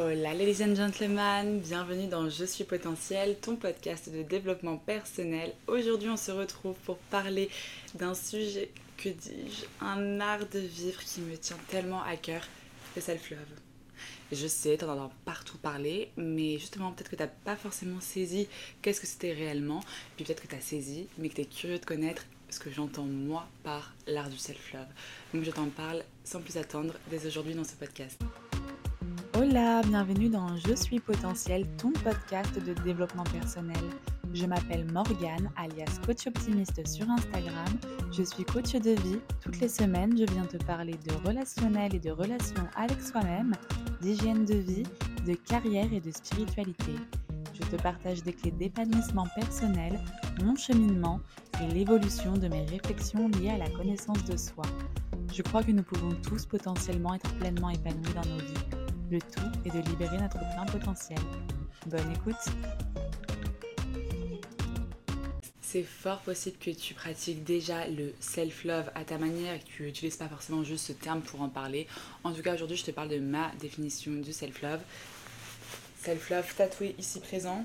Hola ladies and gentlemen, bienvenue dans Je suis potentiel, ton podcast de développement personnel. Aujourd'hui on se retrouve pour parler d'un sujet, que dis-je, un art de vivre qui me tient tellement à cœur, le self-love. Je sais, t'en entends partout parler, mais justement peut-être que t'as pas forcément saisi qu'est-ce que c'était réellement, puis peut-être que t'as saisi, mais que t'es curieux de connaître ce que j'entends moi par l'art du self-love. Donc je t'en parle sans plus attendre dès aujourd'hui dans ce podcast. Hola, bienvenue dans Je suis potentiel, ton podcast de développement personnel. Je m'appelle Morgane, alias coach optimiste sur Instagram. Je suis coach de vie. Toutes les semaines, je viens te parler de relationnel et de relations avec soi-même, d'hygiène de vie, de carrière et de spiritualité. Je te partage des clés d'épanouissement personnel, mon cheminement et l'évolution de mes réflexions liées à la connaissance de soi. Je crois que nous pouvons tous potentiellement être pleinement épanouis dans nos vies. Le tout est de libérer notre plein potentiel. Bonne écoute C'est fort possible que tu pratiques déjà le self-love à ta manière et que tu n'utilises pas forcément juste ce terme pour en parler. En tout cas, aujourd'hui, je te parle de ma définition du self-love. Self-love tatoué ici présent.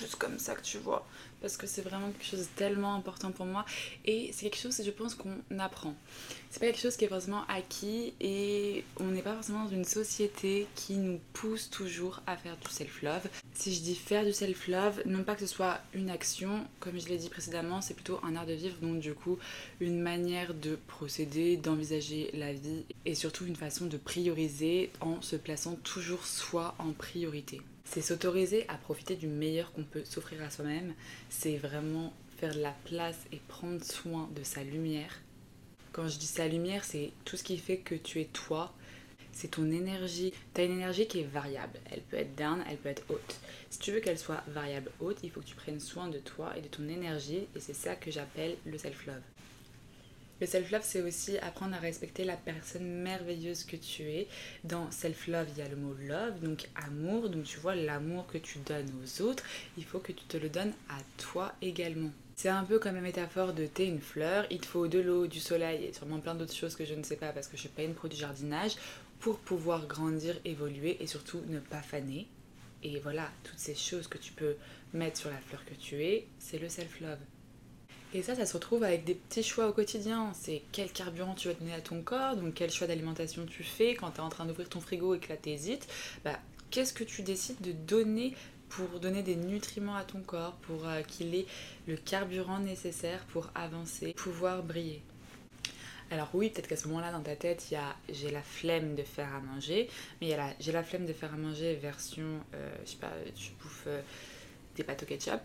Juste comme ça que tu vois parce que c'est vraiment quelque chose de tellement important pour moi et c'est quelque chose je pense qu'on apprend. C'est pas quelque chose qui est forcément acquis et on n'est pas forcément dans une société qui nous pousse toujours à faire du self-love. Si je dis faire du self-love, non pas que ce soit une action, comme je l'ai dit précédemment, c'est plutôt un art de vivre, donc du coup une manière de procéder, d'envisager la vie et surtout une façon de prioriser en se plaçant toujours soi en priorité. C'est s'autoriser à profiter du meilleur qu'on peut s'offrir à soi-même. C'est vraiment faire de la place et prendre soin de sa lumière. Quand je dis sa lumière, c'est tout ce qui fait que tu es toi. C'est ton énergie. Tu as une énergie qui est variable. Elle peut être down, elle peut être haute. Si tu veux qu'elle soit variable haute, il faut que tu prennes soin de toi et de ton énergie. Et c'est ça que j'appelle le self-love. Le self-love, c'est aussi apprendre à respecter la personne merveilleuse que tu es. Dans self-love, il y a le mot love, donc amour. Donc tu vois, l'amour que tu donnes aux autres, il faut que tu te le donnes à toi également. C'est un peu comme la métaphore de t'es une fleur, il te faut de l'eau, du soleil et sûrement plein d'autres choses que je ne sais pas parce que je suis pas une pro du jardinage pour pouvoir grandir, évoluer et surtout ne pas faner. Et voilà, toutes ces choses que tu peux mettre sur la fleur que tu es, c'est le self-love. Et ça, ça se retrouve avec des petits choix au quotidien. C'est quel carburant tu vas donner à ton corps, donc quel choix d'alimentation tu fais quand tu es en train d'ouvrir ton frigo et que là t'hésites. Bah, qu'est-ce que tu décides de donner pour donner des nutriments à ton corps, pour euh, qu'il ait le carburant nécessaire pour avancer, pouvoir briller? Alors oui, peut-être qu'à ce moment-là, dans ta tête, il y a j'ai la flemme de faire à manger, mais il y a j'ai la flemme de faire à manger version, euh, je sais pas, tu bouffes euh, des pâtes au ketchup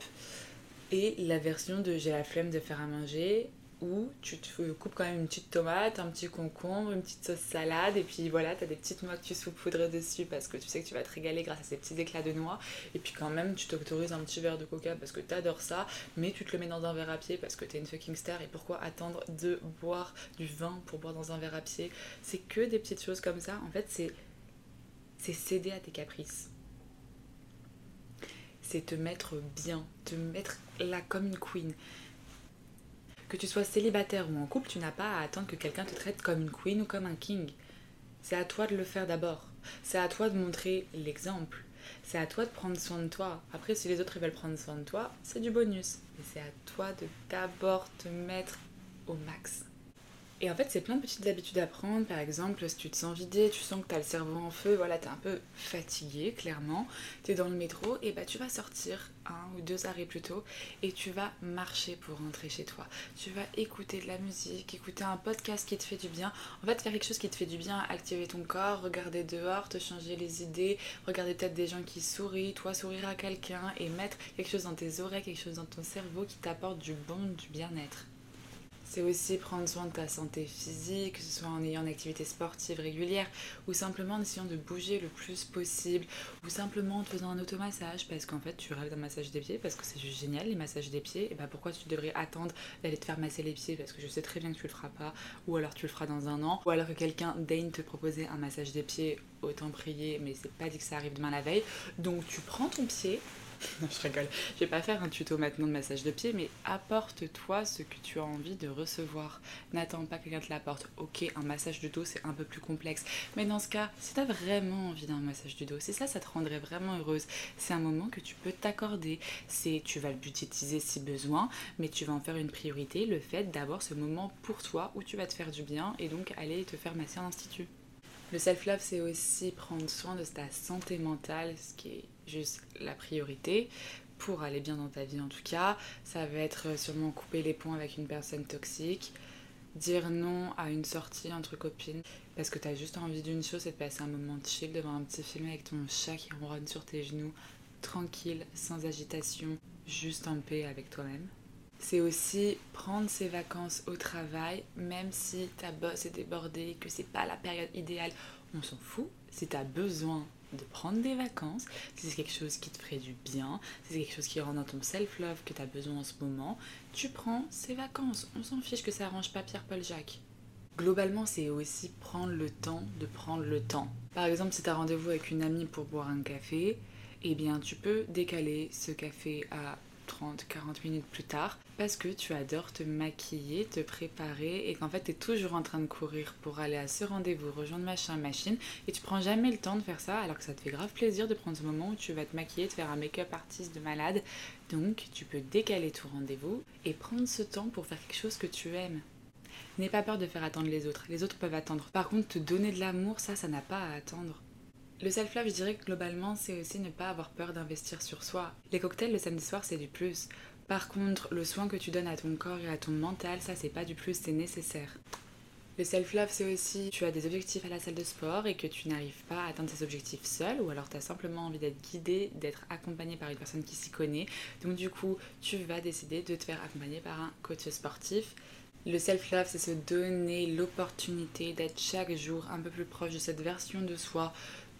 et la version de j'ai la flemme de faire à manger où tu te coupes quand même une petite tomate, un petit concombre, une petite sauce salade et puis voilà, tu as des petites noix que tu saupoudres dessus parce que tu sais que tu vas te régaler grâce à ces petits éclats de noix. Et puis quand même tu t'autorises un petit verre de coca parce que tu adores ça mais tu te le mets dans un verre à pied parce que tu es une fucking star. Et pourquoi attendre de boire du vin pour boire dans un verre à pied? C'est que des petites choses comme ça, en fait c'est céder à tes caprices c'est te mettre bien, te mettre là comme une queen. Que tu sois célibataire ou en couple, tu n'as pas à attendre que quelqu'un te traite comme une queen ou comme un king. C'est à toi de le faire d'abord. C'est à toi de montrer l'exemple. C'est à toi de prendre soin de toi. Après, si les autres veulent prendre soin de toi, c'est du bonus. Mais c'est à toi de d'abord te mettre au max. Et en fait, c'est plein de petites habitudes à prendre. Par exemple, si tu te sens vidé, tu sens que tu as le cerveau en feu, voilà, tu es un peu fatigué, clairement. Tu es dans le métro, et bah tu vas sortir un ou deux arrêts plus tôt et tu vas marcher pour rentrer chez toi. Tu vas écouter de la musique, écouter un podcast qui te fait du bien. En fait, faire quelque chose qui te fait du bien, activer ton corps, regarder dehors, te changer les idées, regarder peut-être des gens qui sourient, toi sourire à quelqu'un et mettre quelque chose dans tes oreilles, quelque chose dans ton cerveau qui t'apporte du bon, du bien-être. C'est aussi prendre soin de ta santé physique, que ce soit en ayant une activité sportive régulière ou simplement en essayant de bouger le plus possible ou simplement en faisant un automassage parce qu'en fait tu rêves d'un massage des pieds parce que c'est juste génial les massages des pieds et bah pourquoi tu devrais attendre d'aller te faire masser les pieds parce que je sais très bien que tu le feras pas ou alors tu le feras dans un an ou alors que quelqu'un daigne te proposer un massage des pieds autant prier mais c'est pas dit que ça arrive demain la veille. Donc tu prends ton pied non, je rigole. Je vais pas faire un tuto maintenant de massage de pied, mais apporte-toi ce que tu as envie de recevoir. N'attends pas que quelqu'un te l'apporte. Ok, un massage du dos, c'est un peu plus complexe. Mais dans ce cas, si tu as vraiment envie d'un massage du dos, c'est ça, ça te rendrait vraiment heureuse. C'est un moment que tu peux t'accorder. C'est, tu vas le budgétiser si besoin, mais tu vas en faire une priorité, le fait d'avoir ce moment pour toi où tu vas te faire du bien et donc aller te faire masser en institut. Le self-love, c'est aussi prendre soin de ta santé mentale, ce qui est juste la priorité pour aller bien dans ta vie en tout cas. Ça va être sûrement couper les ponts avec une personne toxique, dire non à une sortie entre copines parce que tu as juste envie d'une chose, c'est de passer un moment de chill devant un petit film avec ton chat qui ronronne sur tes genoux, tranquille, sans agitation, juste en paix avec toi-même. C'est aussi prendre ses vacances au travail, même si ta bosse est débordée, que c'est pas la période idéale, on s'en fout. Si tu as besoin de prendre des vacances, si c'est quelque chose qui te ferait du bien, si c'est quelque chose qui rentre dans ton self-love que tu as besoin en ce moment, tu prends ces vacances. On s'en fiche que ça arrange pas Pierre-Paul Jacques. Globalement, c'est aussi prendre le temps de prendre le temps. Par exemple, si tu as rendez-vous avec une amie pour boire un café, eh bien tu peux décaler ce café à 30, 40 minutes plus tard parce que tu adores te maquiller, te préparer et qu'en fait tu es toujours en train de courir pour aller à ce rendez-vous, rejoindre machin, machine et tu prends jamais le temps de faire ça alors que ça te fait grave plaisir de prendre ce moment où tu vas te maquiller, te faire un make-up artiste de malade. Donc tu peux décaler tout rendez-vous et prendre ce temps pour faire quelque chose que tu aimes. N'aie pas peur de faire attendre les autres, les autres peuvent attendre. Par contre, te donner de l'amour, ça, ça n'a pas à attendre. Le self-love, je dirais que globalement, c'est aussi ne pas avoir peur d'investir sur soi. Les cocktails le samedi soir, c'est du plus. Par contre, le soin que tu donnes à ton corps et à ton mental, ça, c'est pas du plus, c'est nécessaire. Le self-love, c'est aussi tu as des objectifs à la salle de sport et que tu n'arrives pas à atteindre ces objectifs seul ou alors tu as simplement envie d'être guidé, d'être accompagné par une personne qui s'y connaît. Donc du coup, tu vas décider de te faire accompagner par un coach sportif. Le self-love, c'est se donner l'opportunité d'être chaque jour un peu plus proche de cette version de soi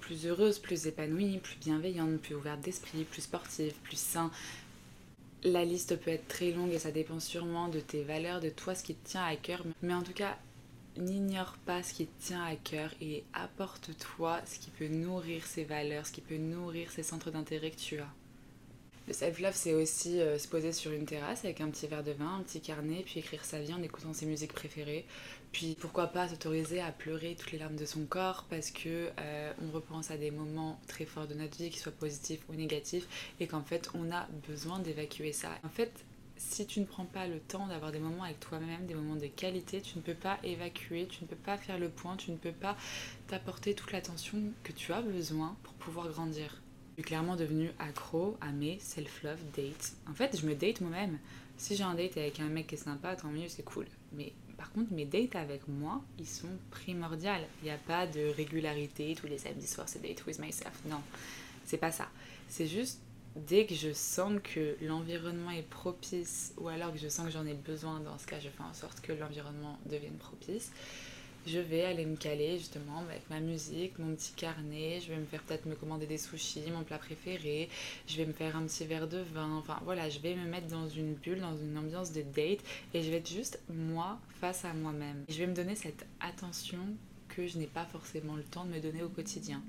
plus heureuse, plus épanouie, plus bienveillante, plus ouverte d'esprit, plus sportive, plus sain. La liste peut être très longue et ça dépend sûrement de tes valeurs, de toi, ce qui te tient à cœur. Mais en tout cas, n'ignore pas ce qui te tient à cœur et apporte-toi ce qui peut nourrir ces valeurs, ce qui peut nourrir ces centres d'intérêt que tu as. Le self-love, c'est aussi euh, se poser sur une terrasse avec un petit verre de vin, un petit carnet, puis écrire sa vie en écoutant ses musiques préférées. Puis pourquoi pas s'autoriser à pleurer toutes les larmes de son corps parce que euh, on repense à des moments très forts de notre vie, qu'ils soient positifs ou négatifs, et qu'en fait on a besoin d'évacuer ça. En fait, si tu ne prends pas le temps d'avoir des moments avec toi-même, des moments de qualité, tu ne peux pas évacuer, tu ne peux pas faire le point, tu ne peux pas t'apporter toute l'attention que tu as besoin pour pouvoir grandir. Je suis clairement devenue accro à mes self-love dates. En fait, je me date moi-même. Si j'ai un date avec un mec qui est sympa, tant mieux, c'est cool. Mais par contre, mes dates avec moi, ils sont primordiales. Il n'y a pas de régularité, tous les samedis soirs, c'est date with myself. Non, c'est pas ça. C'est juste dès que je sens que l'environnement est propice, ou alors que je sens que j'en ai besoin, dans ce cas, je fais en sorte que l'environnement devienne propice je vais aller me caler justement avec ma musique, mon petit carnet, je vais me faire peut-être me commander des sushis, mon plat préféré, je vais me faire un petit verre de vin, enfin voilà, je vais me mettre dans une bulle, dans une ambiance de date et je vais être juste moi face à moi-même. Je vais me donner cette attention que je n'ai pas forcément le temps de me donner au quotidien.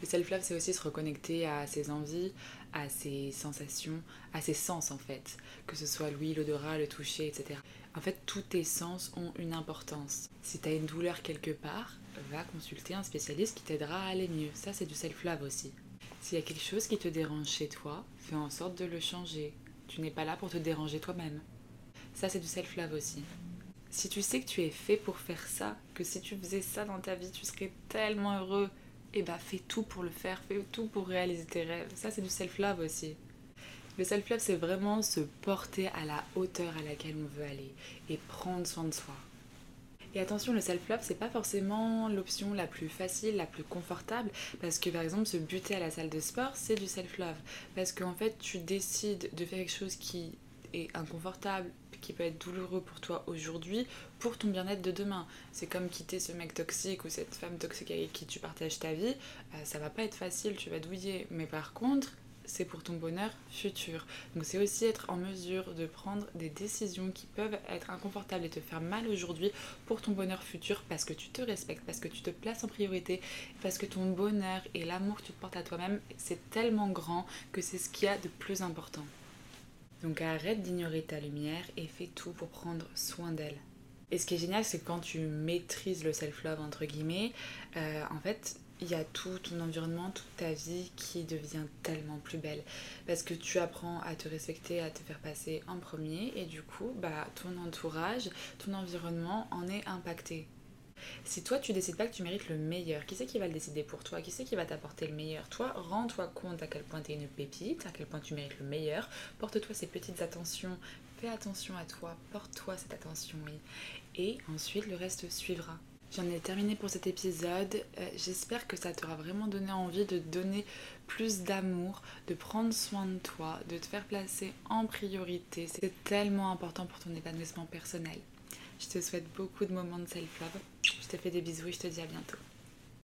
Le self-love, c'est aussi se reconnecter à ses envies, à ses sensations, à ses sens en fait, que ce soit l'ouïe, l'odorat, le toucher, etc. En fait, tous tes sens ont une importance. Si tu as une douleur quelque part, va consulter un spécialiste qui t'aidera à aller mieux. Ça, c'est du self-love aussi. S'il y a quelque chose qui te dérange chez toi, fais en sorte de le changer. Tu n'es pas là pour te déranger toi-même. Ça, c'est du self-love aussi. Si tu sais que tu es fait pour faire ça, que si tu faisais ça dans ta vie, tu serais tellement heureux, eh ben fais tout pour le faire, fais tout pour réaliser tes rêves. Ça, c'est du self-love aussi. Le self-love, c'est vraiment se porter à la hauteur à laquelle on veut aller et prendre soin de soi. Et attention, le self-love, c'est pas forcément l'option la plus facile, la plus confortable, parce que par exemple, se buter à la salle de sport, c'est du self-love. Parce qu'en fait, tu décides de faire quelque chose qui est inconfortable, qui peut être douloureux pour toi aujourd'hui, pour ton bien-être de demain. C'est comme quitter ce mec toxique ou cette femme toxique avec qui tu partages ta vie, euh, ça va pas être facile, tu vas douiller. Mais par contre, c'est pour ton bonheur futur. Donc c'est aussi être en mesure de prendre des décisions qui peuvent être inconfortables et te faire mal aujourd'hui pour ton bonheur futur parce que tu te respectes, parce que tu te places en priorité, parce que ton bonheur et l'amour que tu te portes à toi-même, c'est tellement grand que c'est ce qu'il y a de plus important. Donc arrête d'ignorer ta lumière et fais tout pour prendre soin d'elle. Et ce qui est génial, c'est que quand tu maîtrises le self-love, entre guillemets, euh, en fait, il y a tout ton environnement, toute ta vie qui devient tellement plus belle. Parce que tu apprends à te respecter, à te faire passer en premier, et du coup, bah, ton entourage, ton environnement en est impacté. Si toi tu décides pas que tu mérites le meilleur, qui c'est qui va le décider pour toi? Qui c'est qui va t'apporter le meilleur? Toi, rends-toi compte à quel point tu es une pépite, à quel point tu mérites le meilleur. Porte-toi ces petites attentions, fais attention à toi, porte-toi cette attention, oui. Et ensuite le reste suivra. J'en ai terminé pour cet épisode. Euh, j'espère que ça t'aura vraiment donné envie de donner plus d'amour, de prendre soin de toi, de te faire placer en priorité. C'est tellement important pour ton épanouissement personnel. Je te souhaite beaucoup de moments de self-love. Je te fais des bisous et je te dis à bientôt.